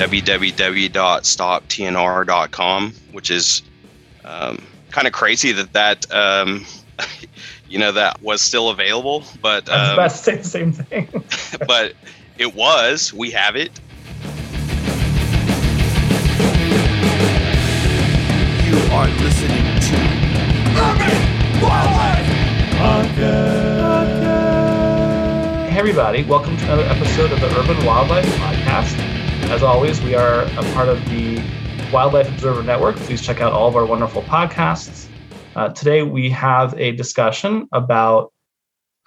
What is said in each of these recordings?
www.stoptnr.com, which is um, kind of crazy that that um, you know that was still available, but I was um, about to say the same thing. but it was. We have it. You are listening to Urban Wildlife Hey, everybody, welcome to another episode of the Urban Wildlife Podcast. As always, we are a part of the Wildlife Observer Network. Please check out all of our wonderful podcasts. Uh, today, we have a discussion about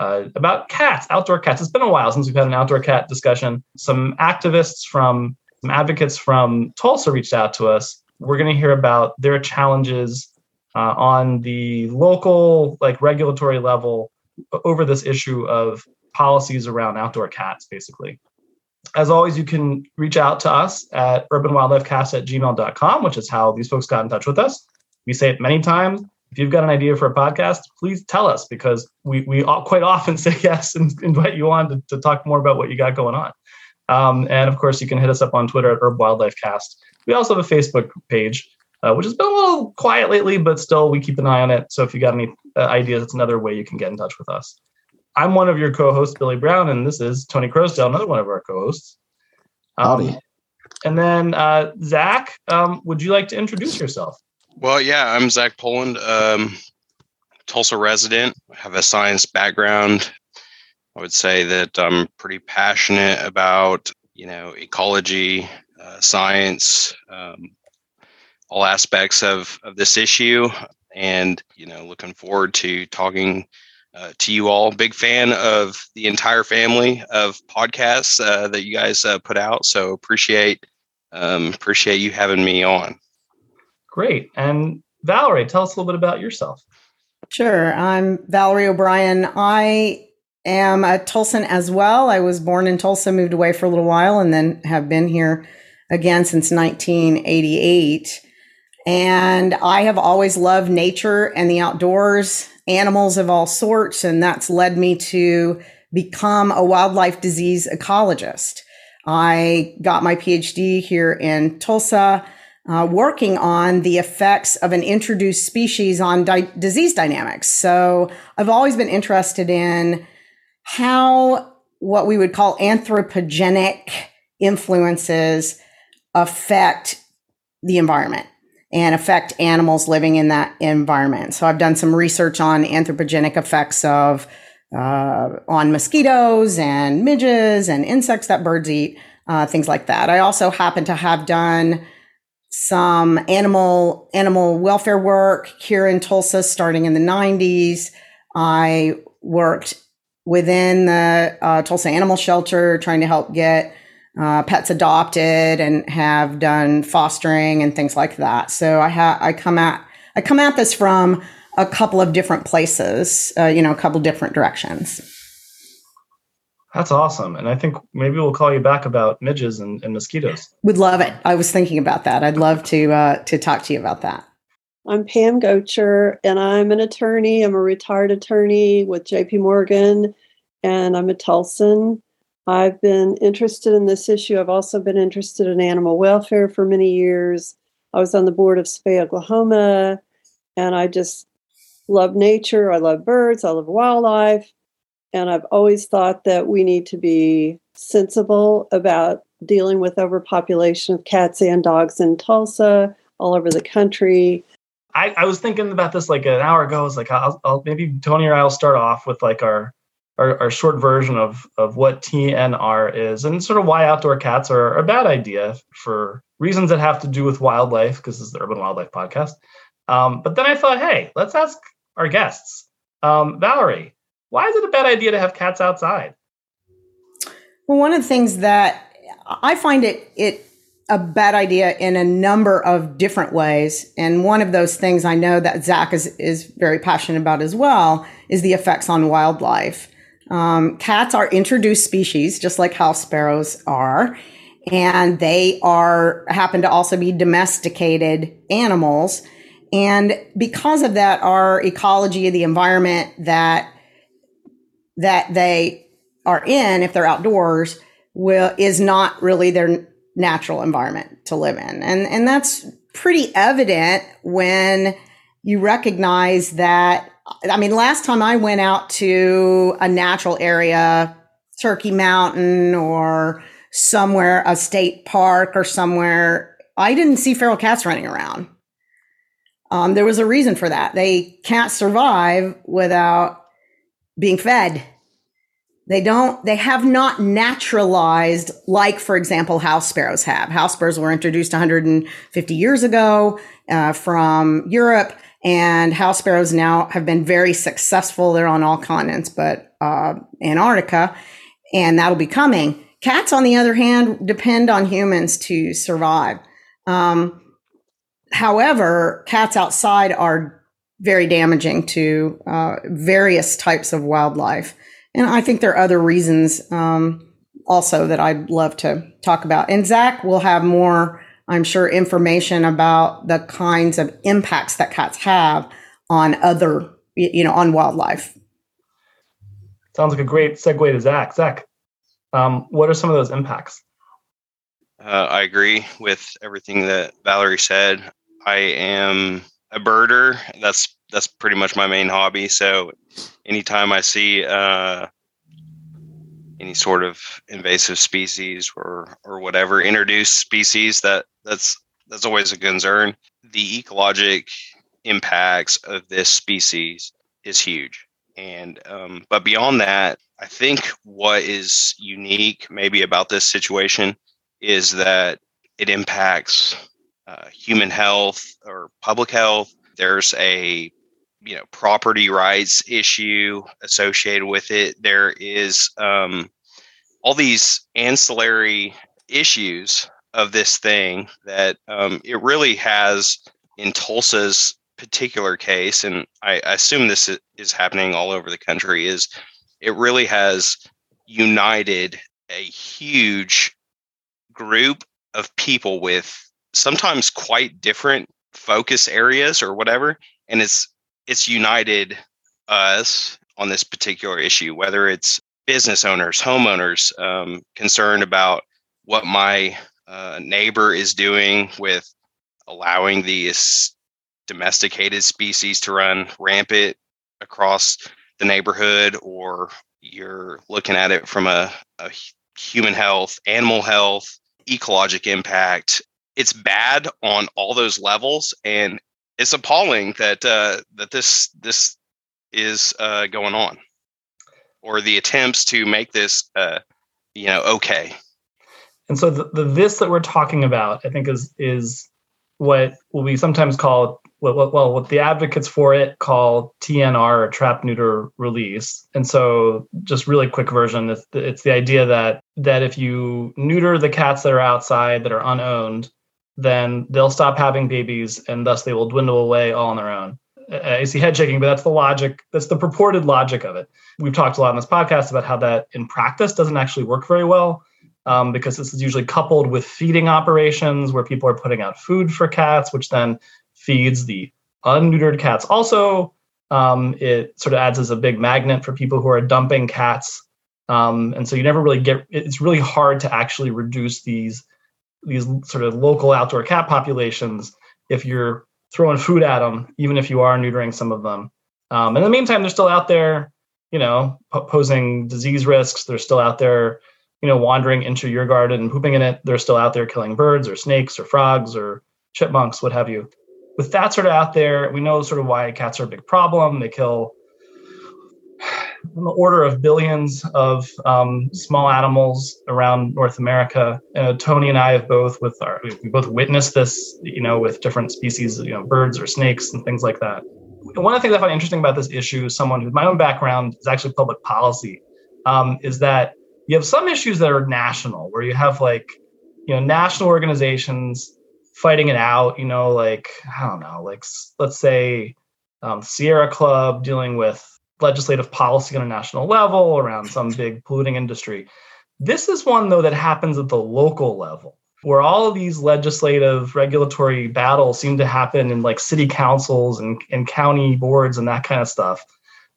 uh, about cats, outdoor cats. It's been a while since we've had an outdoor cat discussion. Some activists from, some advocates from Tulsa reached out to us. We're going to hear about their challenges uh, on the local, like regulatory level over this issue of policies around outdoor cats, basically. As always, you can reach out to us at urbanwildlifecast at gmail.com, which is how these folks got in touch with us. We say it many times. If you've got an idea for a podcast, please tell us because we, we all quite often say yes and invite you on to, to talk more about what you got going on. Um, and of course, you can hit us up on Twitter at Urb Wildlife Cast. We also have a Facebook page, uh, which has been a little quiet lately, but still we keep an eye on it. So if you got any uh, ideas, it's another way you can get in touch with us. I'm one of your co-hosts, Billy Brown, and this is Tony Croasdale, another one of our co-hosts. Um, Howdy. And then uh, Zach, um, would you like to introduce yourself? Well, yeah, I'm Zach Poland, um, Tulsa resident. I have a science background. I would say that I'm pretty passionate about, you know, ecology, uh, science, um, all aspects of, of this issue, and you know, looking forward to talking uh, to you all. Big fan of the entire family of podcasts uh, that you guys uh, put out. So appreciate um, appreciate you having me on. Great. And Valerie, tell us a little bit about yourself. Sure. I'm Valerie O'Brien. I am a Tulsan as well. I was born in Tulsa, moved away for a little while, and then have been here again since 1988. And I have always loved nature and the outdoors, animals of all sorts, and that's led me to become a wildlife disease ecologist. I got my PhD here in Tulsa uh, working on the effects of an introduced species on di- disease dynamics. So I've always been interested in how what we would call anthropogenic influences affect the environment and affect animals living in that environment. So I've done some research on anthropogenic effects of uh, on mosquitoes and midges and insects that birds eat, uh, things like that. I also happen to have done some animal animal welfare work here in Tulsa starting in the 90s. I worked within the uh, Tulsa Animal Shelter trying to help get uh, pets adopted and have done fostering and things like that. So I have I come at I come at this from a couple of different places, uh, you know, a couple different directions. That's awesome. And I think maybe we'll call you back about midges and, and mosquitoes. Would love it. I was thinking about that. I'd love to uh, to talk to you about that. I'm Pam Gocher, and I'm an attorney. I'm a retired attorney with JP Morgan, and I'm a Tulsan. I've been interested in this issue. I've also been interested in animal welfare for many years. I was on the board of Spay Oklahoma, and I just love nature. I love birds. I love wildlife. And I've always thought that we need to be sensible about dealing with overpopulation of cats and dogs in Tulsa, all over the country. I, I was thinking about this like an hour ago. I was like, I'll, I'll maybe Tony or I will start off with like our, our our short version of of what TNR is and sort of why outdoor cats are a bad idea for reasons that have to do with wildlife because this is the Urban Wildlife Podcast. Um, but then I thought, hey, let's ask our guests. Um, Valerie, why is it a bad idea to have cats outside? Well, one of the things that I find it it a bad idea in a number of different ways, and one of those things I know that Zach is is very passionate about as well is the effects on wildlife. Um, cats are introduced species, just like house sparrows are, and they are happen to also be domesticated animals. And because of that, our ecology, of the environment that that they are in, if they're outdoors, will is not really their natural environment to live in. And, and that's pretty evident when you recognize that. I mean, last time I went out to a natural area, Turkey Mountain or somewhere, a state park or somewhere, I didn't see feral cats running around. Um, there was a reason for that. They can't survive without being fed. They don't, they have not naturalized like, for example, house sparrows have. House sparrows were introduced 150 years ago uh, from Europe, and house sparrows now have been very successful. They're on all continents, but uh, Antarctica, and that'll be coming. Cats, on the other hand, depend on humans to survive. Um, however, cats outside are very damaging to uh, various types of wildlife. And I think there are other reasons um, also that I'd love to talk about. And Zach will have more, I'm sure, information about the kinds of impacts that cats have on other, you know, on wildlife. Sounds like a great segue to Zach. Zach, um, what are some of those impacts? Uh, I agree with everything that Valerie said. I am a birder. That's that's pretty much my main hobby. So anytime I see uh, any sort of invasive species or or whatever introduced species, that that's that's always a concern. The ecologic impacts of this species is huge, and um, but beyond that, I think what is unique maybe about this situation is that it impacts uh, human health or public health. There's a you know property rights issue associated with it. There is um, all these ancillary issues of this thing that um, it really has in Tulsa's particular case, and I, I assume this is happening all over the country. Is it really has united a huge group of people with sometimes quite different focus areas or whatever and it's it's united us on this particular issue, whether it's business owners, homeowners um, concerned about what my uh, neighbor is doing with allowing these domesticated species to run rampant across the neighborhood, or you're looking at it from a, a human health, animal health, ecologic impact. It's bad on all those levels, and it's appalling that uh, that this this is uh, going on, or the attempts to make this uh, you know okay. And so the, the this that we're talking about, I think, is is what will be sometimes called well, what the advocates for it call TNR or trap neuter release. And so, just really quick version, it's, it's the idea that that if you neuter the cats that are outside that are unowned, then they'll stop having babies and thus they will dwindle away all on their own. I see head shaking, but that's the logic. That's the purported logic of it. We've talked a lot in this podcast about how that in practice doesn't actually work very well um, because this is usually coupled with feeding operations where people are putting out food for cats, which then feeds the unneutered cats. Also, um, it sort of adds as a big magnet for people who are dumping cats. Um, and so you never really get, it's really hard to actually reduce these these sort of local outdoor cat populations if you're throwing food at them, even if you are neutering some of them. Um, in the meantime, they're still out there, you know, posing disease risks. They're still out there, you know, wandering into your garden and pooping in it. They're still out there killing birds or snakes or frogs or chipmunks, what have you. With that sort of out there, we know sort of why cats are a big problem. They kill in the order of billions of um, small animals around North America. Uh, Tony and I have both with our we both witnessed this, you know, with different species, you know, birds or snakes and things like that. One of the things I find interesting about this issue, someone who's my own background is actually public policy, um, is that you have some issues that are national, where you have like, you know, national organizations fighting it out. You know, like I don't know, like let's say um, Sierra Club dealing with legislative policy on a national level around some big polluting industry. This is one, though, that happens at the local level, where all of these legislative regulatory battles seem to happen in like city councils and, and county boards and that kind of stuff.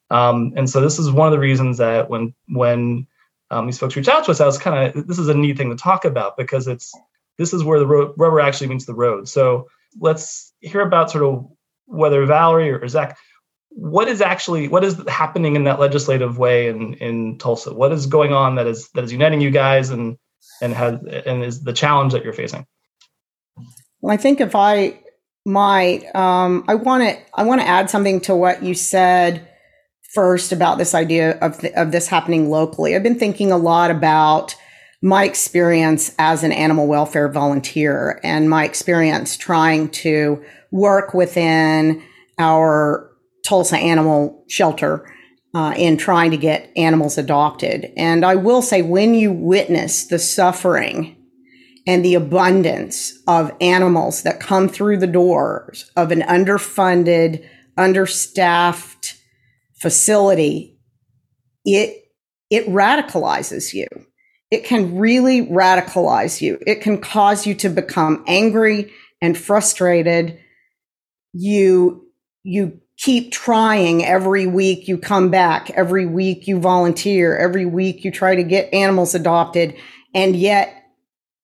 Um, and so this is one of the reasons that when when um, these folks reach out to us, I was kind of this is a neat thing to talk about because it's this is where the ro- rubber actually meets the road. So let's hear about sort of whether Valerie or Zach, what is actually what is happening in that legislative way in in Tulsa? What is going on that is that is uniting you guys and and has and is the challenge that you're facing? Well, I think if I might, um, I want to I want to add something to what you said first about this idea of of this happening locally. I've been thinking a lot about my experience as an animal welfare volunteer and my experience trying to work within our Tulsa animal shelter uh, in trying to get animals adopted. And I will say, when you witness the suffering and the abundance of animals that come through the doors of an underfunded, understaffed facility, it it radicalizes you. It can really radicalize you. It can cause you to become angry and frustrated. You you keep trying every week you come back every week you volunteer every week you try to get animals adopted and yet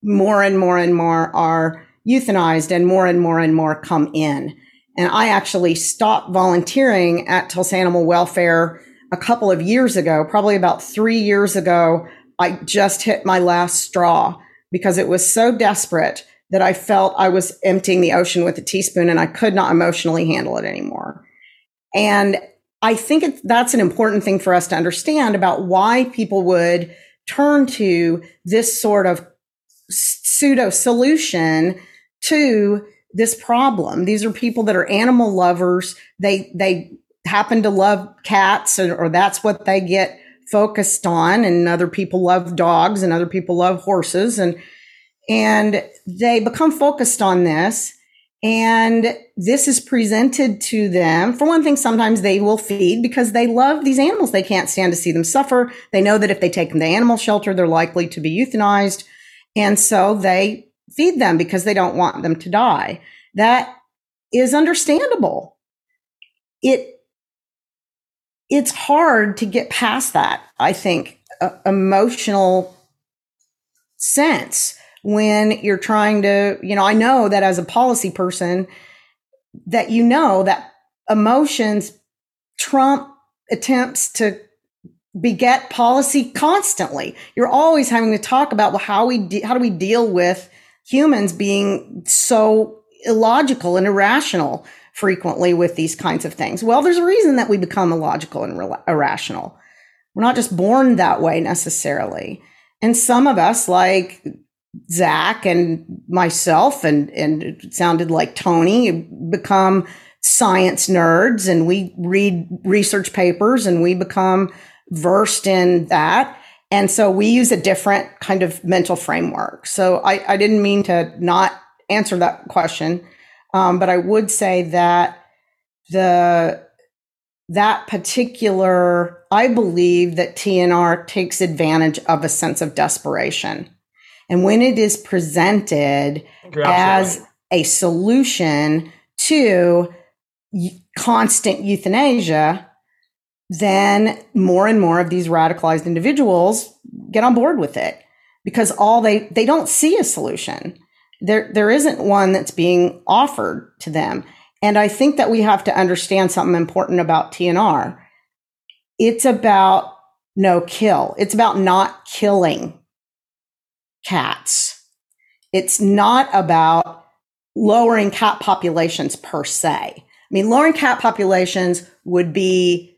more and more and more are euthanized and more and more and more come in. And i actually stopped volunteering at tulsa animal welfare a couple of years ago probably about three years ago. I just hit my last straw because it was so desperate that i felt i was emptying the ocean with a teaspoon and i could not emotionally handle it anymore and I think that's an important thing for us to understand about why people would turn to this sort of pseudo solution to this problem. These are people that are animal lovers. They, they happen to love cats or, or that's what they get focused on. And other people love dogs and other people love horses and, and they become focused on this and this is presented to them. For one thing, sometimes they will feed because they love these animals. They can't stand to see them suffer. They know that if they take them to animal shelter, they're likely to be euthanized. And so they feed them because they don't want them to die. That is understandable. It, it's hard to get past that, I think, uh, emotional sense when you're trying to, you know, I know that as a policy person, that you know that emotions trump attempts to beget policy constantly. You're always having to talk about well, how we de- how do we deal with humans being so illogical and irrational frequently with these kinds of things. Well, there's a reason that we become illogical and re- irrational. We're not just born that way necessarily. And some of us, like Zach and myself and and it sounded like Tony become science nerds and we read research papers and we become versed in that. And so we use a different kind of mental framework. So I, I didn't mean to not answer that question, um, but I would say that the that particular, I believe that TNR takes advantage of a sense of desperation and when it is presented as a solution to constant euthanasia, then more and more of these radicalized individuals get on board with it because all they they don't see a solution. There there isn't one that's being offered to them. And I think that we have to understand something important about TNR. It's about no kill. It's about not killing cats. It's not about lowering cat populations per se. I mean, lowering cat populations would be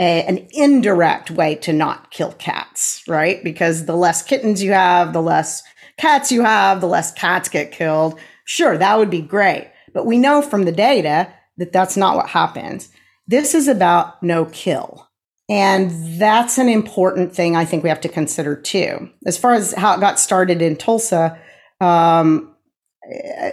a, an indirect way to not kill cats, right? Because the less kittens you have, the less cats you have, the less cats get killed. Sure, that would be great. But we know from the data that that's not what happens. This is about no kill. And that's an important thing I think we have to consider too. As far as how it got started in Tulsa, um,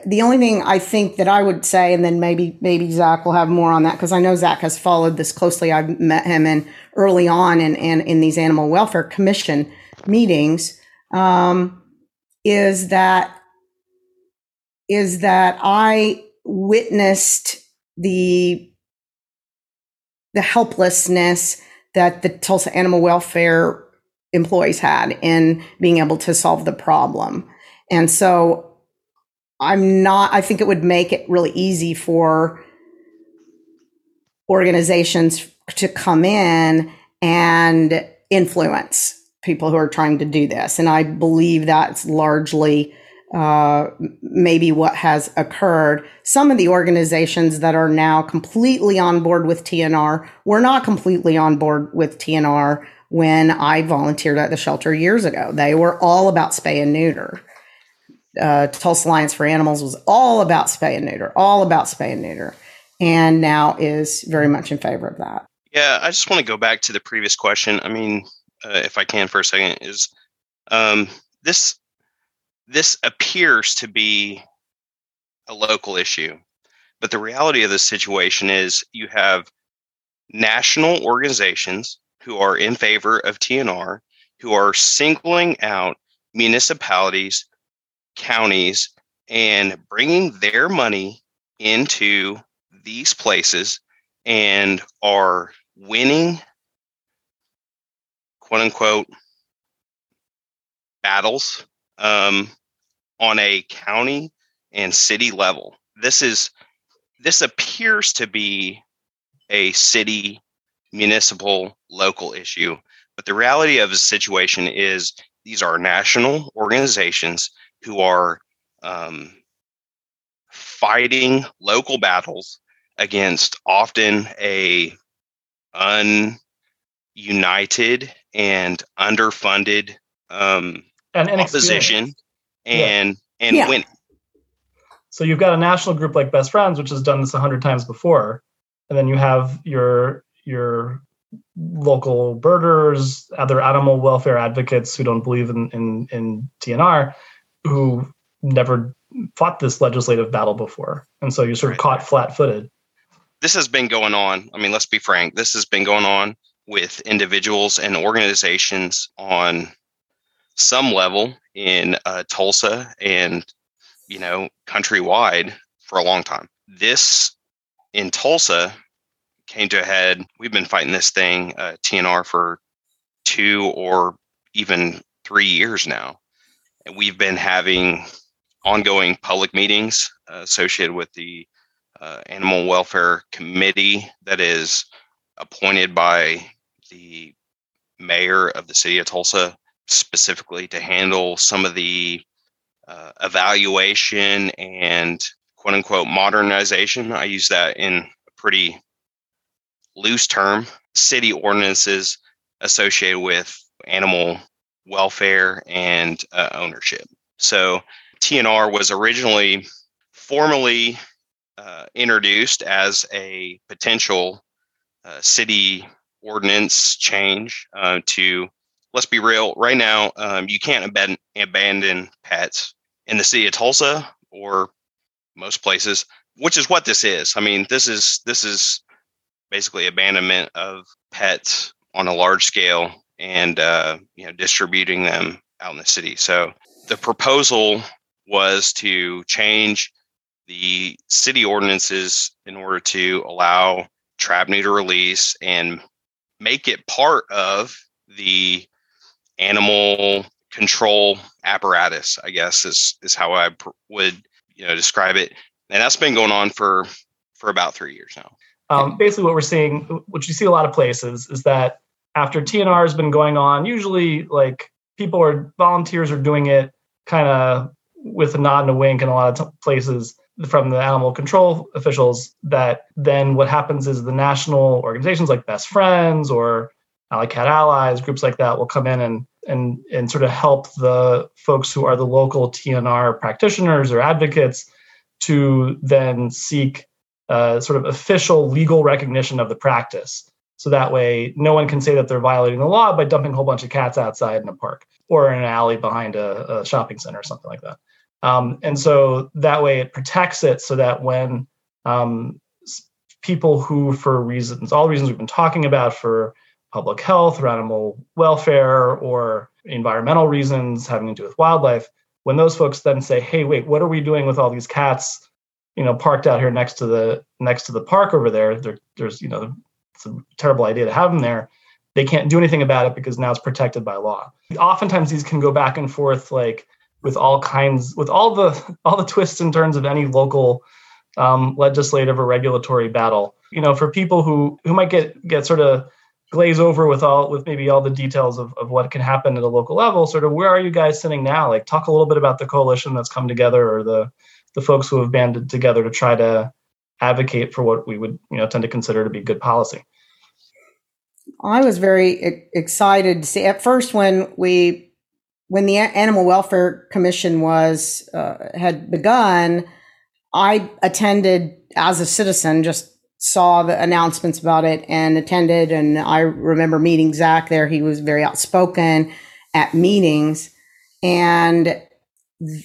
the only thing I think that I would say, and then maybe maybe Zach will have more on that because I know Zach has followed this closely. I've met him in early on in in, in these animal welfare commission meetings. Um, is that is that I witnessed the the helplessness that the Tulsa animal welfare employees had in being able to solve the problem. And so I'm not, I think it would make it really easy for organizations to come in and influence people who are trying to do this. And I believe that's largely uh, maybe what has occurred. Some of the organizations that are now completely on board with TNR were not completely on board with TNR when I volunteered at the shelter years ago. They were all about spay and neuter. Uh, Tulsa Alliance for Animals was all about spay and neuter, all about spay and neuter, and now is very much in favor of that. Yeah, I just want to go back to the previous question. I mean, uh, if I can for a second, is um, this this appears to be a local issue, but the reality of the situation is you have national organizations who are in favor of TNR, who are singling out municipalities, counties, and bringing their money into these places and are winning quote unquote battles um, on a county and city level. This is this appears to be a city municipal local issue but the reality of the situation is these are national organizations who are um, fighting local battles against often a ununited and underfunded um, and, opposition and yeah. and Yeah. win. So you've got a national group like Best Friends, which has done this a hundred times before, and then you have your your local birders, other animal welfare advocates who don't believe in in, in TNR, who never fought this legislative battle before, and so you're sort of Right. caught flat-footed. This has been going on. I mean, let's be frank. This has been going on with individuals and organizations on some level in uh, Tulsa and you know countrywide for a long time. This in Tulsa came to a head. We've been fighting this thing uh, TNR for two or even three years now, and we've been having ongoing public meetings uh, associated with the uh, animal welfare committee that is appointed by the mayor of the city of Tulsa specifically to handle some of the uh, evaluation and quote unquote modernization. I use that in a pretty loose term, city ordinances associated with animal welfare and uh, ownership. So TNR was originally formally uh, introduced as a potential uh, city ordinance change uh, to let's be real right now um, you can't aban- abandon pets in the city of tulsa or most places which is what this is. I mean this is this is basically abandonment of pets on a large scale and uh, you know distributing them out in the city. So the proposal was to change the city ordinances in order to allow trap neuter release and make it part of the animal control apparatus i guess is is how i pr- would you know describe it and that's been going on for for about three years now Um, basically, what we're seeing, which you see a lot of places, is that after TNR has been going on, usually like people are volunteers are doing it kind of with a nod and a wink in a lot of t- places from the animal control officials. That then what happens is the national organizations like Best Friends or Alley Cat Allies, groups like that, will come in and and and sort of help the folks who are the local TNR practitioners or advocates to then seek uh, sort of official legal recognition of the practice. So that way, no one can say that they're violating the law by dumping a whole bunch of cats outside in a park or in an alley behind a, a shopping center or something like that. Um, and so that way, it protects it so that when um, people who, for reasons, all the reasons we've been talking about, for public health or animal welfare or environmental reasons having to do with wildlife, when those folks then say, "Hey, wait, what are we doing with all these cats?" you know parked out here next to the next to the park over there there there's you know it's a terrible idea to have them there they can't do anything about it because now it's protected by law oftentimes these can go back and forth like with all kinds with all the all the twists and turns of any local um, legislative or regulatory battle. You know, for people who who might get get sort of glaze over with all with maybe all the details of, of what can happen at a local level sort of where are you guys sitting now? Like talk a little bit about the coalition that's come together or the the folks who have banded together to try to advocate for what we would you know tend to consider to be good policy. I was very excited to see at first when we when the animal welfare commission was uh, had begun i attended as a citizen just saw the announcements about it and attended. And I remember meeting Zach there. He was very outspoken at meetings. And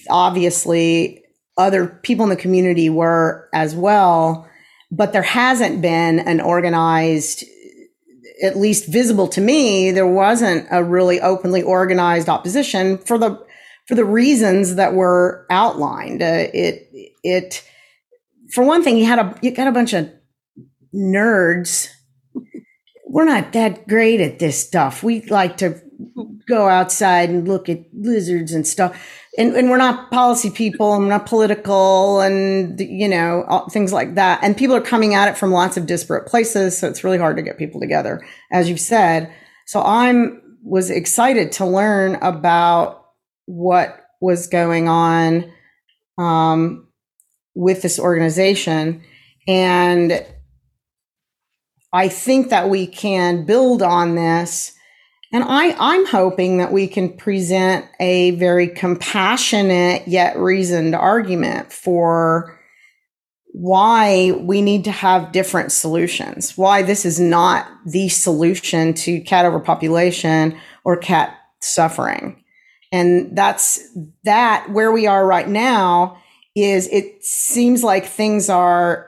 obviously, other people in the community were as well. But there hasn't been an organized, at least visible to me, there wasn't a really openly organized opposition for the for the reasons that were outlined. Uh, it it for one thing, you had a you got a bunch of nerds, we're not that great at this stuff. We like to go outside and look at lizards and stuff. And, and we're not policy people we're not political and, you know, things like that. And people are coming at it from lots of disparate places. So it's really hard to get people together, as you said. So I'm was excited to learn about what was going on um, with this organization. And I think that we can build on this. And I, I'm hoping that we can present a very compassionate yet reasoned argument for why we need to have different solutions, why this is not the solution to cat overpopulation or cat suffering. And that's that where we are right now is it seems like things are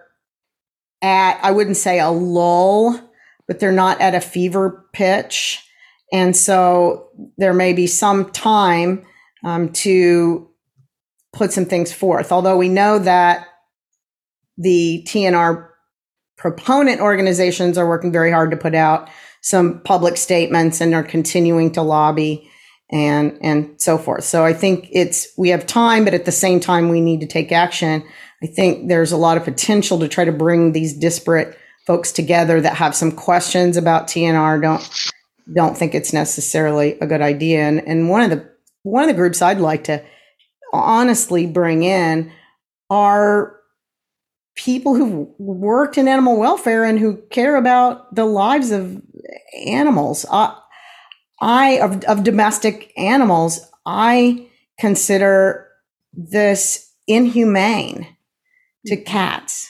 at, I wouldn't say a lull, but they're not at a fever pitch. And so there may be some time um, to put some things forth. Although we know that the TNR proponent organizations are working very hard to put out some public statements and are continuing to lobby and and so forth. So I think it's we have time, but at the same time we need to take action. I think there's a lot of potential to try to bring these disparate folks together that have some questions about TNR. Don't don't think it's necessarily a good idea. And and one of the one of the groups I'd like to honestly bring in are people who've worked in animal welfare and who care about the lives of animals. I, I of, of domestic animals, I consider this inhumane to cats.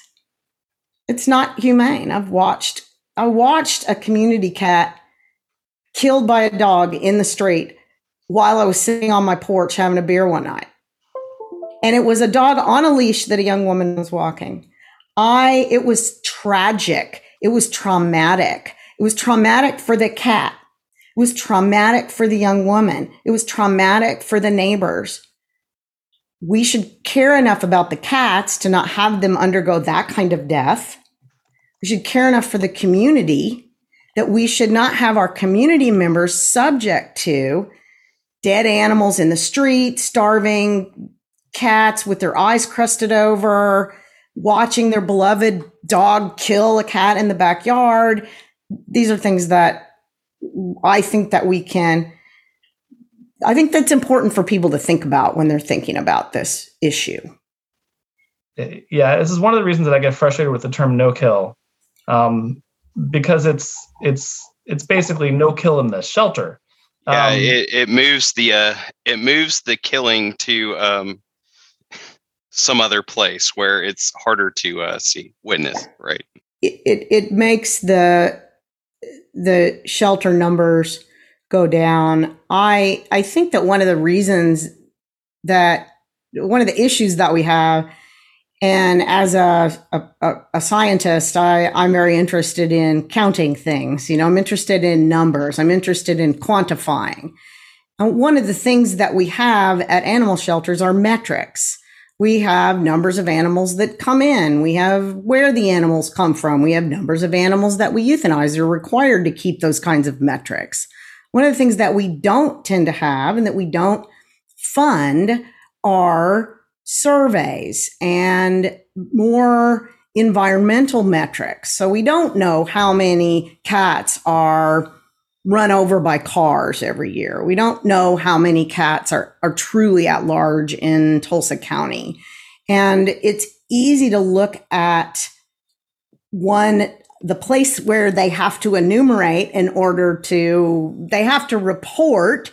It's not humane. I've watched I watched a community cat killed by a dog in the street while I was sitting on my porch having a beer one night. And it was a dog on a leash that a young woman was walking. I it was tragic. It was traumatic. It was traumatic for the cat. It was traumatic for the young woman. It was traumatic for the neighbors we should care enough about the cats to not have them undergo that kind of death. We should care enough for the community that we should not have our community members subject to dead animals in the street, starving cats with their eyes crusted over, watching their beloved dog kill a cat in the backyard. These are things that I think that we can I think that's important for people to think about when they're thinking about this issue. Yeah, this is one of the reasons that I get frustrated with the term no kill, um, because it's it's it's basically no kill in the shelter. Um, yeah, it, it moves the uh, it moves the killing to um, some other place where it's harder to uh, see witness. Right. It, it it makes the the shelter numbers go down. I I think that one of the reasons that one of the issues that we have, and as a a, a scientist, I I'm very interested in counting things. You know, I'm interested in numbers. I'm interested in quantifying. And one of the things that we have at animal shelters are metrics. We have numbers of animals that come in. We have where the animals come from. We have numbers of animals that we euthanize. They're required to keep those kinds of metrics. One of the things that we don't tend to have and that we don't fund are surveys and more environmental metrics. So we don't know how many cats are run over by cars every year. We don't know how many cats are, are truly at large in Tulsa County. And it's easy to look at one, the place where they have to enumerate in order to, they have to report.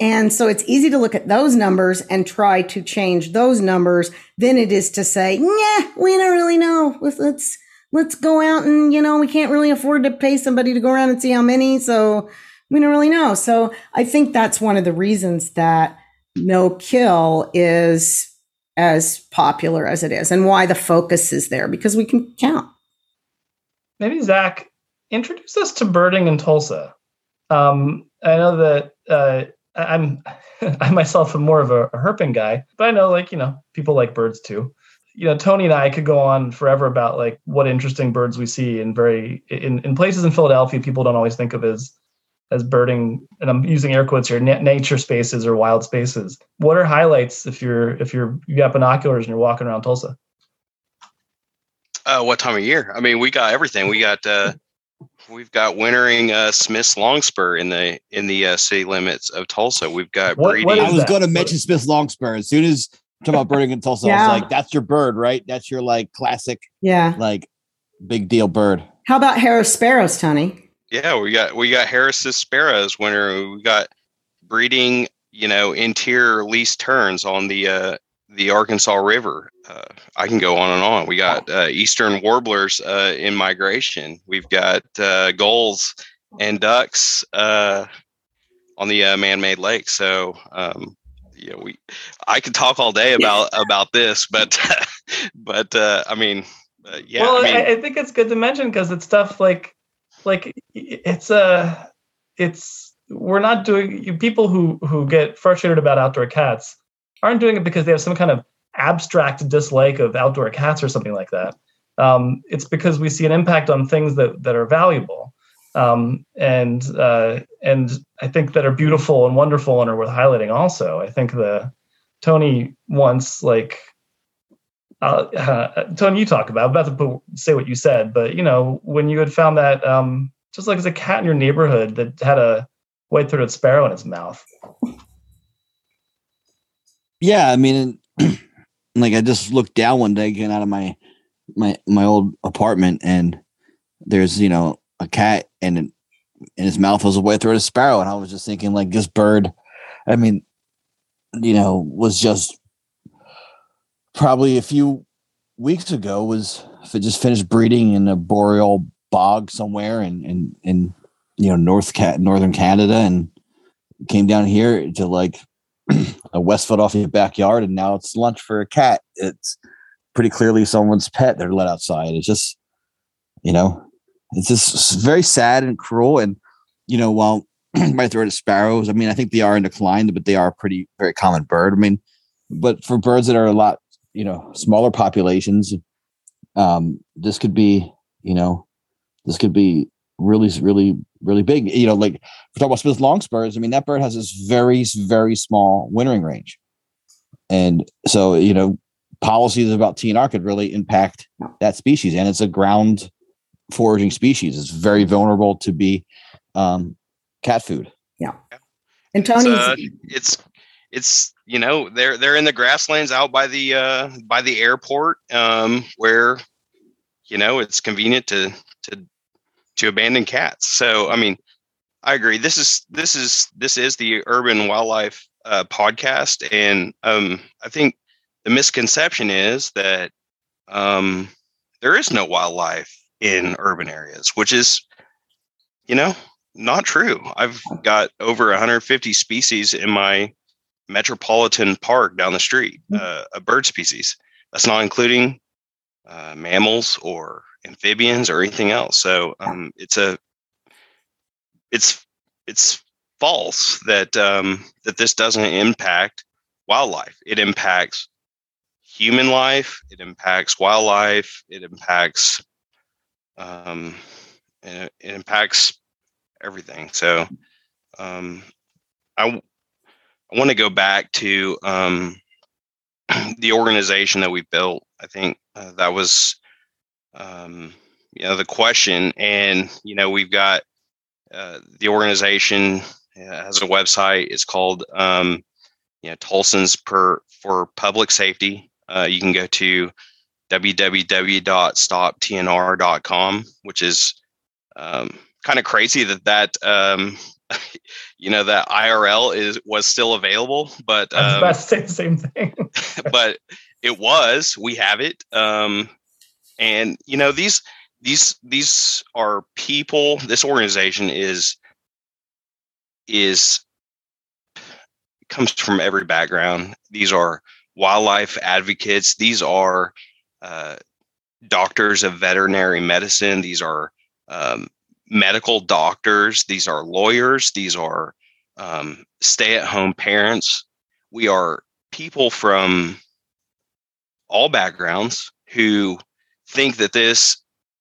And so it's easy to look at those numbers and try to change those numbers than it is to say, yeah, we don't really know. Let's, let's go out and, you know, we can't really afford to pay somebody to go around and see how many. So we don't really know. So I think that's one of the reasons that no kill is as popular as it is and why the focus is there because we can count. Maybe Zach, introduce us to birding in Tulsa. Um, I know that uh, I'm I myself am more of a, a herping guy, but I know like you know people like birds too. You know, Tony and I could go on forever about like what interesting birds we see in very in, in places in Philadelphia people don't always think of as as birding and i'm using air quotes here nature spaces or wild spaces what are highlights if you're if you're you got binoculars and you're walking around tulsa uh, what time of year i mean we got everything we got uh we've got wintering uh smith's longspur in the in the uh, city limits of tulsa we've got What- breeding what I was that? going to mention Smith's Longspur as soon as talking about birding in Tulsa. I was like, "That's your bird, right? That's your like classic, Yeah. like big deal bird." How about Harris sparrows, Tony? Yeah, we got we got Harris's sparrows winter. We got breeding, you know, interior least terns on the uh, the Arkansas River. Uh, I can go on and on. We got uh, eastern warblers uh, in migration. We've got uh, gulls and ducks uh, on the uh, man-made lake. So, um, yeah, we I could talk all day about about this, but but uh, I mean, uh, yeah, well I mean, I, I think it's good to mention because it's stuff like like it's a it's we're not doing people who who get frustrated about outdoor cats aren't doing it because they have some kind of abstract dislike of outdoor cats or something like that um, it's because we see an impact on things that that are valuable um, and uh, and I think that are beautiful and wonderful and are worth highlighting. Also, I think the Tony once like uh, Tony, you talk about I'm about to put, say what you said, but you know when you had found that um, just like as a cat in your neighborhood that had a white-throated sparrow in its mouth. Yeah, I mean, like I just looked down one day getting out of my my my old apartment, and there's you know a cat, and in, in his mouth was a through throated sparrow, and I was just thinking like this bird, I mean, you know, was just probably a few weeks ago was if it just finished breeding in a boreal bog somewhere in in in you know north cat northern Canada and came down here to like a Westfoot off your backyard, and now it's lunch for a cat. It's pretty clearly someone's pet they're let outside. It's just, you know, it's just very sad and cruel. And you know, while my throated sparrows, I mean, I think they are in decline, but they are a pretty very common bird. I mean, but for birds that are a lot, you know, smaller populations, um, this could be, you know, this could be really, really, really big. You know, like we're talking about Smith longspurs. I mean, that bird has this very, very small wintering range, and so you know, policies about TNR could really impact that species. And it's a ground foraging species. It's very vulnerable to be um, cat food. Yeah. And It's, Tony's uh, it's it's you know they're they're in the grasslands out by the uh by the airport um where you know it's convenient to to to abandon cats. So i mean i agree. This is this is this is the urban wildlife uh, podcast and um i think the misconception is that um there is no wildlife in urban areas which is you know not true. I've got over 150 species in my metropolitan park down the street, uh, a bird species. That's not including uh, mammals or amphibians or anything else. So um, it's a it's it's false that um, that this doesn't impact wildlife. It impacts human life. It impacts wildlife. It impacts um, it, it impacts everything. So um, I I want to go back to um, the organization that we built. I think uh, that was, um, you know, the question. And you know, we've got uh, the organization has a website. It's called, um, you know, Tulsans per for Public Safety. Uh, you can go to www.stoptnr.com, which is um, kind of crazy that that um, you know that URL is was still available, but I was um, about to say the same thing. but it was. We have it, um, and you know these these these are people. This organization is is comes from every background. These are wildlife advocates. These are uh, doctors of veterinary medicine. These are um, medical doctors. These are lawyers. These are um, stay at home parents. We are people from all backgrounds who think that this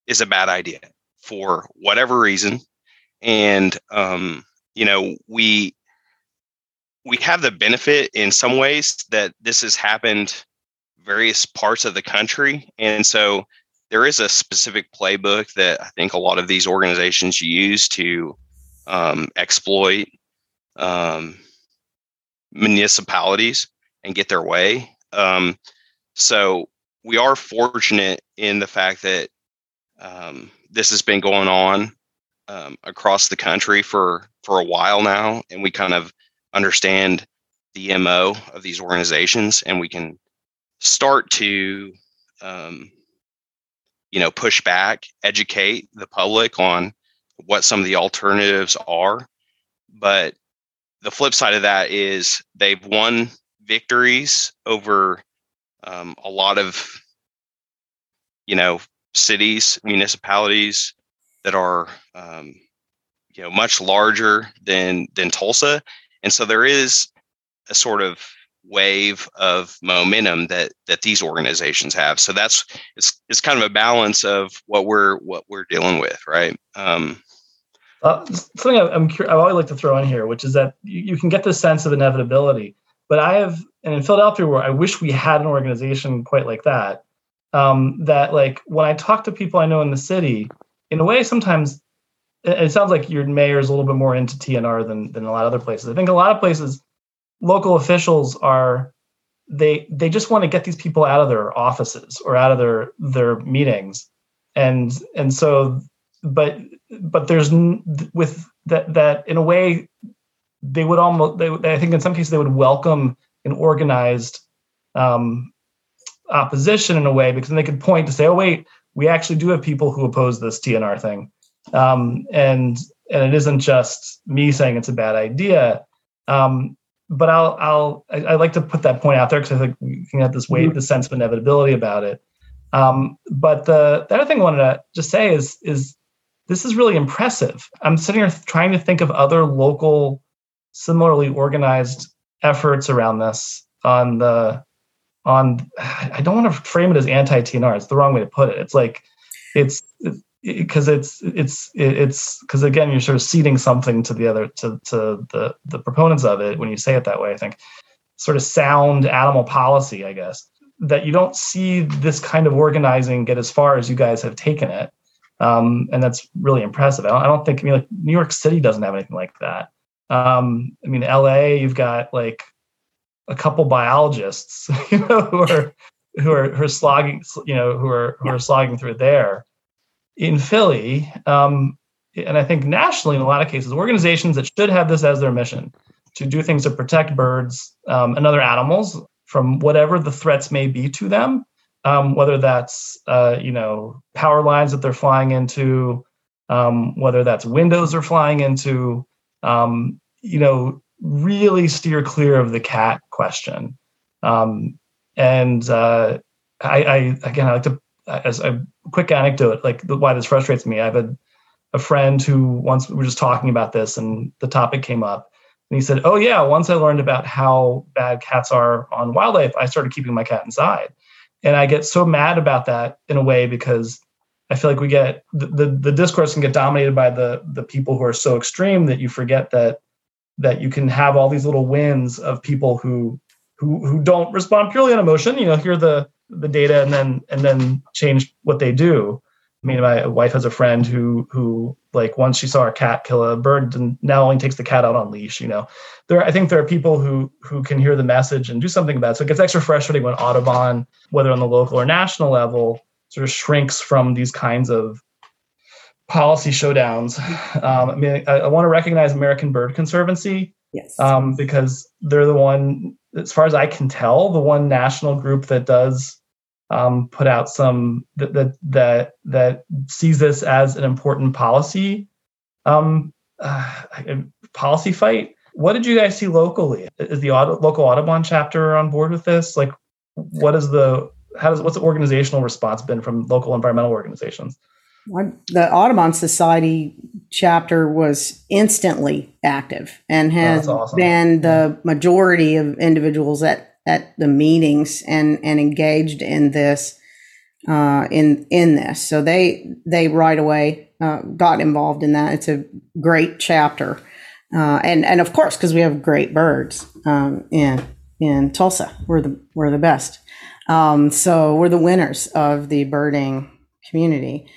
is a bad idea for whatever reason. And, um, you know, we, we have the benefit in some ways that this has happened various parts of the country. And so there is a specific playbook that I think a lot of these organizations use to um, exploit um, municipalities and get their way. Um, so we are fortunate in the fact that um, this has been going on um, across the country for for a while now, and we kind of understand the mo of these organizations, and we can start to um, you know push back educate the public on what some of the alternatives are. But the flip side of that is they've won victories over um, a lot of you know cities municipalities that are um, you know much larger than than tulsa. And so there is a sort of wave of momentum that that these organizations have. So that's it's it's kind of a balance of what we're what we're dealing with right? Um uh, something I, I'm cur- I always like to throw in here, which is that you, you can get this sense of inevitability. But I have, and in Philadelphia, where I wish we had an organization quite like that. Um, that like when I talk to people I know in the city, in a way, sometimes it, sounds like your mayor is a little bit more into TNR than than a lot of other places. I think a lot of places, local officials are they they just want to get these people out of their offices or out of their their meetings, and and so but but there's with that that in a way they would almost they, I think in some cases they would welcome an organized um, opposition in a way because then they could point to say, oh wait, we actually do have people who oppose this TNR thing, um, and and it isn't just me saying it's a bad idea. Um, but I'll I'll I, like to put that point out there because I think we can have this weight, the sense of inevitability about it. Um, but the, the other thing I wanted to just say is is this is really impressive. I'm sitting here trying to think of other local, similarly organized efforts around this on the on I don't want to frame it as anti-TNR. It's the wrong way to put it. It's like it's because it, it's it's it's because again you're sort of ceding something to the other to to the the proponents of it when you say it that way. I think sort of sound animal policy, I guess, that you don't see this kind of organizing get as far as you guys have taken it um, and that's really impressive. I don't, I don't, think I mean like New York City doesn't have anything like that. Um, I mean, LA, you've got like a couple biologists, you know, who are who are who are slogging, you know, who are who are slogging through there. In Philly, um, and I think nationally, in a lot of cases, organizations that should have this as their mission to do things to protect birds um, and other animals from whatever the threats may be to them um, whether that's uh, you know power lines that they're flying into, um, whether that's windows they're flying into. Um, you know, really steer clear of the cat question. Um, and uh, I, I, again, I like to as a quick anecdote, like why this frustrates me. I have a a friend who once we were just talking about this, and the topic came up. And he said, "Oh yeah, once I learned about how bad cats are on wildlife, I started keeping my cat inside." and I get so mad about that in a way because I feel like we get the, the, the discourse can get dominated by the the people who are so extreme that you forget that that you can have all these little wins of people who who who don't respond purely on emotion. You know, hear the the data and then and then change what they do. I mean, my wife has a friend who who like once she saw a cat kill a bird and now only takes the cat out on leash. You know, there I think there are people who who can hear the message and do something about it. So it gets extra frustrating when Audubon, whether on the local or national level, sort of shrinks from these kinds of policy showdowns. Um, I mean, I, I want to recognize American Bird Conservancy Yes. um, because they're the one, as far as I can tell, the one national group that does um, put out some that that that that sees this as an important policy um, uh, policy fight. What did you guys see locally? Is the auto, local Audubon chapter on board with this? Like, what is the how does what's the organizational response been from local environmental organizations? The Audubon Society chapter was instantly active and has that's awesome. been the majority of individuals at, at the meetings and, and engaged in this uh, in in this. So they they right away uh, got involved in that. It's a great chapter, uh, and and of course because we have great birds um, in in Tulsa, we're the we're the best. Um, so we're the winners of the birding community.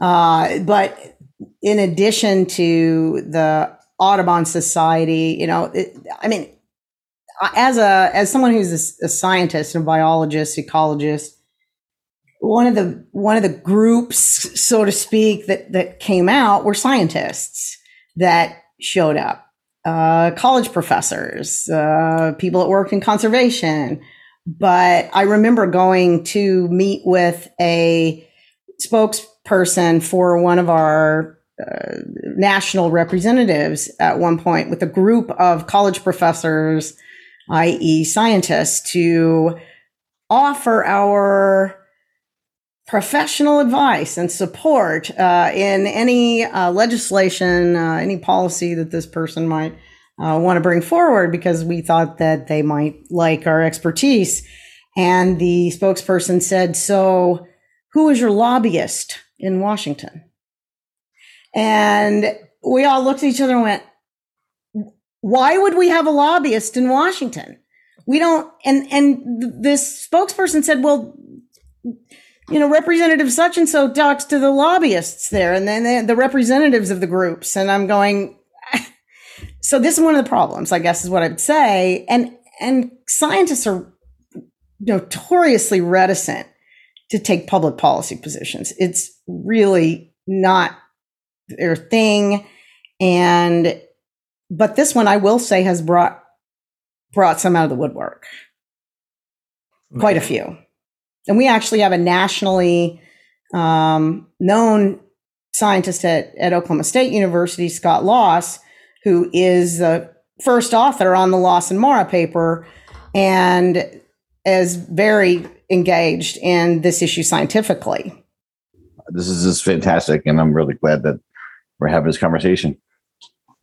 Uh, but in addition to the Audubon Society, you know, it, I mean, as a as someone who's a, a scientist, and a biologist, ecologist, one of the one of the groups, so to speak, that that came out were scientists that showed up, uh, college professors, uh, people that worked in conservation. But I remember going to meet with a spokesperson for one of our uh, national representatives at one point with a group of college professors, i.e., scientists, to offer our professional advice and support uh, in any uh, legislation, uh, any policy that this person might uh, want to bring forward because we thought that they might like our expertise. And the spokesperson said, So, who is your lobbyist in Washington? And we all looked at each other and went, Why would we have a lobbyist in Washington? We don't, and, and this spokesperson said, Well, you know, Representative such and so talks to the lobbyists there and then the, representatives of the groups. And I'm going, so this is one of the problems, I guess, is what I would say. And and scientists are notoriously reticent to take public policy positions. It's really not their thing. And but this one I will say has brought brought some out of the woodwork. Quite a few. And we actually have a nationally um, known scientist at, at Oklahoma State University, Scott Loss, who is the first author on the Loss and Marra paper and is very engaged in this issue scientifically. This is just fantastic, and I'm really glad that we're having this conversation.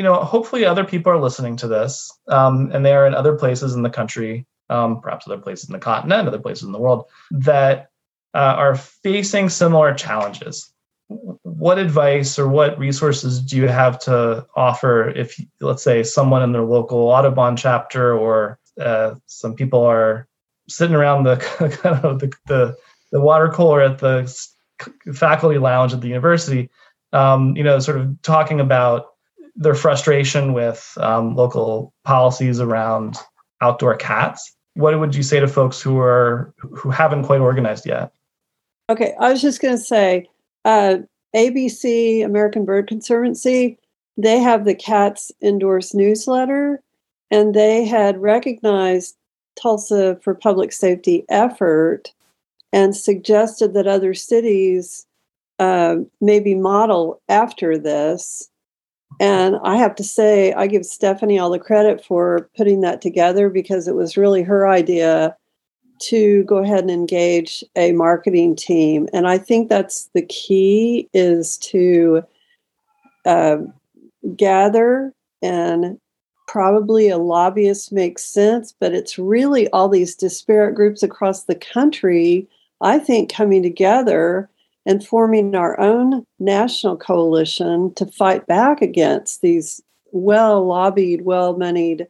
you know, hopefully other people are listening to this, um, and they are in other places in the country, um, perhaps other places in the continent, other places in the world that uh, are facing similar challenges. What advice or what resources do you have to offer if, let's say, someone in their local Audubon chapter or uh, some people are sitting around the kind of the, the, the water cooler at the faculty lounge at the university, um, you know, sort of talking about their frustration with um, local policies around outdoor cats. What would you say to folks who are who haven't quite organized yet? Okay, I was just going to say, uh, ABC, American Bird Conservancy, they have the Cats Indoors newsletter, and they had recognized Tulsa for public safety effort and suggested that other cities uh, maybe model after this. And I have to say, I give Stephanie all the credit for putting that together because it was really her idea to go ahead and engage a marketing team and i think that's the key is to uh, gather and probably a lobbyist makes sense but it's really all these disparate groups across the country i think coming together and forming our own national coalition to fight back against these well lobbied, well moneyed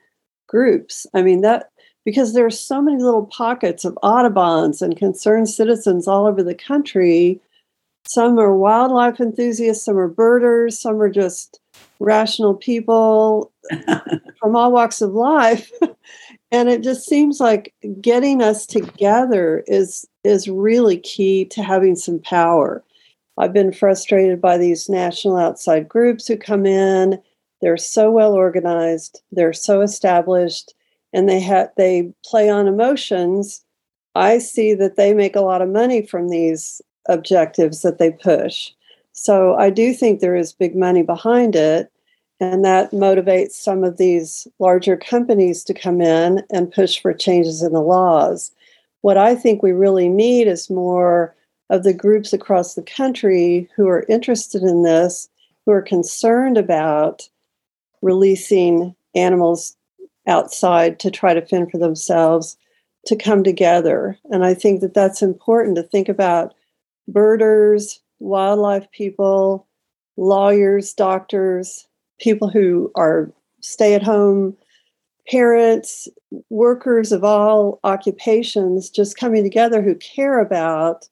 groups. I mean, that because there are so many little pockets of Audubons and concerned citizens all over the country. Some are wildlife enthusiasts, some are birders, some are just rational people from all walks of life. and it just seems like getting us together is is really key to having some power. I've been frustrated by these national outside groups who come in. They're so well organized, they're so established, and they have they play on emotions. I see that they make a lot of money from these objectives that they push. So I do think there is big money behind it. And that motivates some of these larger companies to come in and push for changes in the laws. What I think we really need is more of the groups across the country who are interested in this, who are concerned about releasing animals outside to try to fend for themselves, to come together. And I think that that's important to think about birders, wildlife people, lawyers, doctors, people who are stay at home parents, workers of all occupations just coming together who care about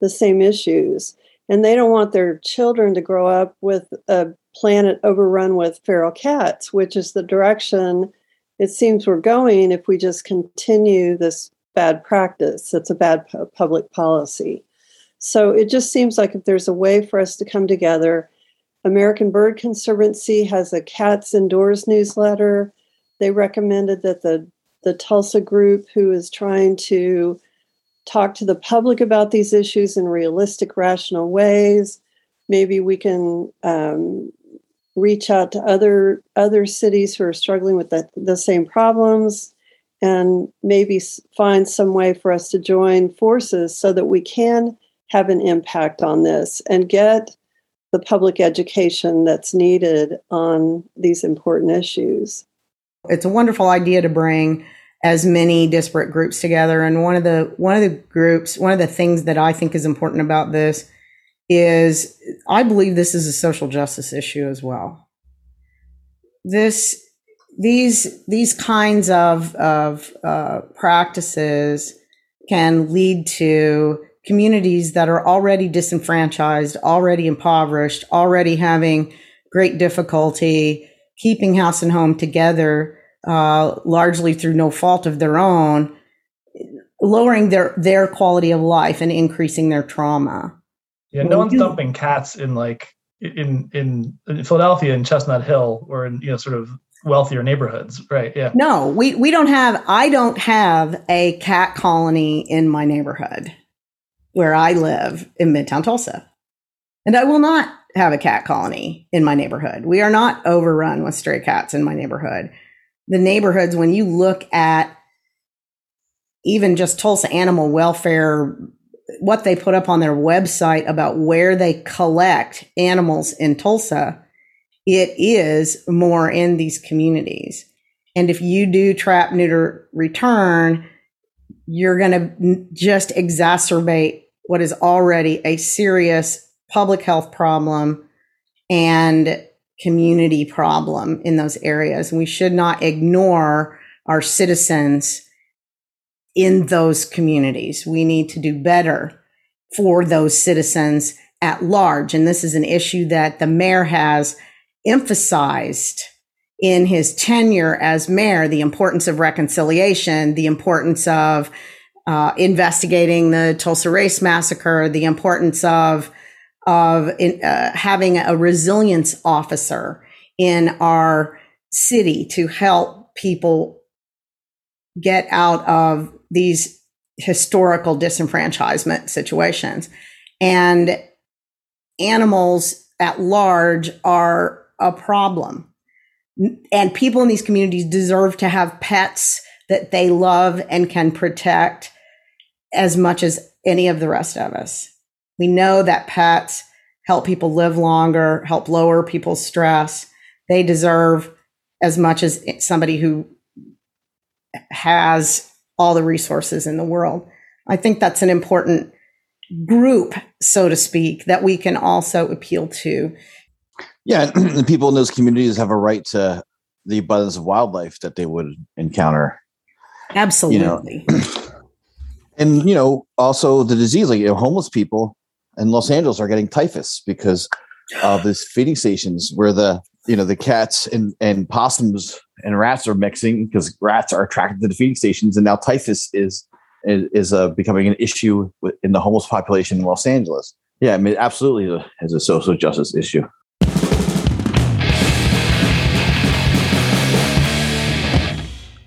the same issues. And they don't want their children to grow up with a planet overrun with feral cats, which is the direction it seems we're going if we just continue this bad practice. It's a bad pu- public policy. So it just seems like if there's a way for us to come together, American Bird Conservancy has a Cats Indoors newsletter. They recommended that the the Tulsa group, who is trying to talk to the public about these issues in realistic, rational ways, maybe we can um, reach out to other other cities who are struggling with the, the same problems and maybe find some way for us to join forces so that we can have an impact on this and get the public education that's needed on these important issues. It's a wonderful idea to bring as many disparate groups together and one of the one of the groups one of the things that I think is important about this is I believe this is a social justice issue as well. This these these kinds of of uh, practices can lead to communities that are already disenfranchised, already impoverished, already having great difficulty keeping house and home together, uh, largely through no fault of their own, lowering their their quality of life and increasing their trauma. Yeah, no one's dumping cats in like in, in in Philadelphia in Chestnut Hill or in you know sort of wealthier neighborhoods, right? Yeah. No, we we don't have. I don't have a cat colony in my neighborhood where I live in Midtown Tulsa, and I will not have a cat colony in my neighborhood. We are not overrun with stray cats in my neighborhood. The neighborhoods, when you look at even just Tulsa animal welfare what they put up on their website about where they collect animals in Tulsa, it is more in these communities. And if you do trap, neuter, return, you're going to just exacerbate what is already a serious public health problem and community problem in those areas. And We should not ignore our citizens in those communities. We need to do better for those citizens at large. And this is an issue that the mayor has emphasized in his tenure as mayor the importance of reconciliation, the importance of uh, investigating the Tulsa Race Massacre, the importance of of in, uh, having a resilience officer in our city to help people get out of these historical disenfranchisement situations. And animals at large are a problem. And people in these communities deserve to have pets that they love and can protect as much as any of the rest of us. We know that pets help people live longer, help lower people's stress. They deserve as much as somebody who has all the resources in the world. I think that's an important group, so to speak, that we can also appeal to. Yeah, the people in those communities have a right to the abundance of wildlife that they would encounter. Absolutely. and you know also the disease like you know, homeless people in los angeles are getting typhus because of these feeding stations where the you know the cats and and possums and rats are mixing because rats are attracted to the feeding stations. And now typhus is is, is uh, becoming an issue in the homeless population in los angeles. Yeah i mean absolutely is a, is a social justice issue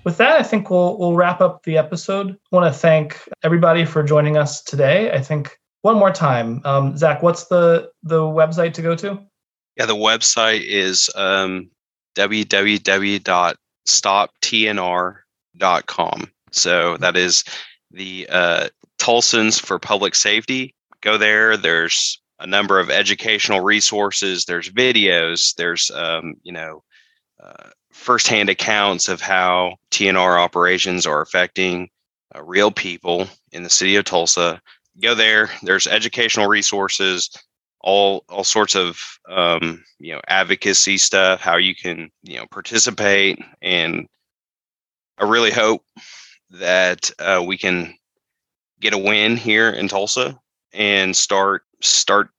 With that, I think we'll we'll wrap up the episode. I want to thank everybody for joining us today. I think one more time, um, Zach, what's the the website to go to? Yeah, the website is um, www.stoptnr.com. So that is the uh, Tulsans for Public Safety. Go there. There's a number of educational resources. There's videos. There's um, you know uh, firsthand accounts of how TNR operations are affecting uh, real people in the city of Tulsa. Go there. There's educational resources all all sorts of um, you know advocacy stuff, how you can you know participate, and I really hope that uh, we can get a win here in Tulsa and start start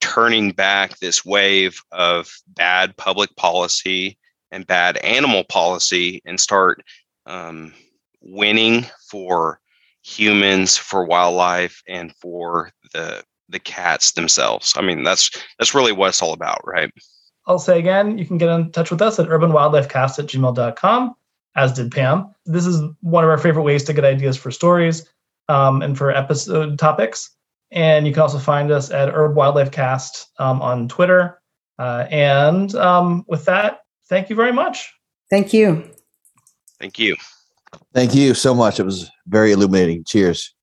turning back this wave of bad public policy and bad animal policy and start um, winning for humans, for wildlife, and for the the cats themselves. I mean, that's that's really what it's all about, right? I'll say again, you can get in touch with us at urbanwildlifecast at gmail.com, as did Pam. This is one of our favorite ways to get ideas for stories um, and for episode topics. And you can also find us at Urb Wildlife Cast um, on Twitter. Uh, and um, with that, thank you very much. Thank you. Thank you. thank you so much it was very illuminating cheers